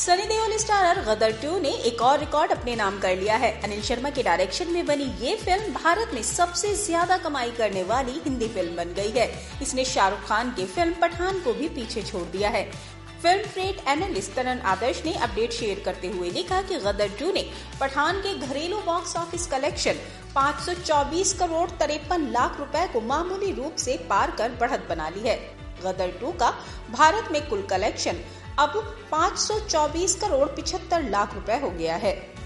Sunny Deol starrer Gadar two ने एक और रिकॉर्ड अपने नाम कर लिया है। अनिल शर्मा के डायरेक्शन में बनी ये फ़िल्म भारत में सबसे ज़्यादा कमाई करने वाली हिंदी फ़िल्म बन गई है। इसने शाहरुख खान की फ़िल्म पठान को भी पीछे छोड़ दिया है। Film trade analyst Taran Adarsh ने अपडेट शेयर करते हुए लिखा कि गदर टू ने पठान के घरेलू बॉक्स ऑफ़िस कलेक्शन 524 करोड़ तिरपन लाख रुपए को मामूली रूप से पार कर बढ़त बना ली है। गदर टू का भारत में कुल कलेक्शन अब 524 करोड़ पिछहत्तर लाख रुपए हो गया है।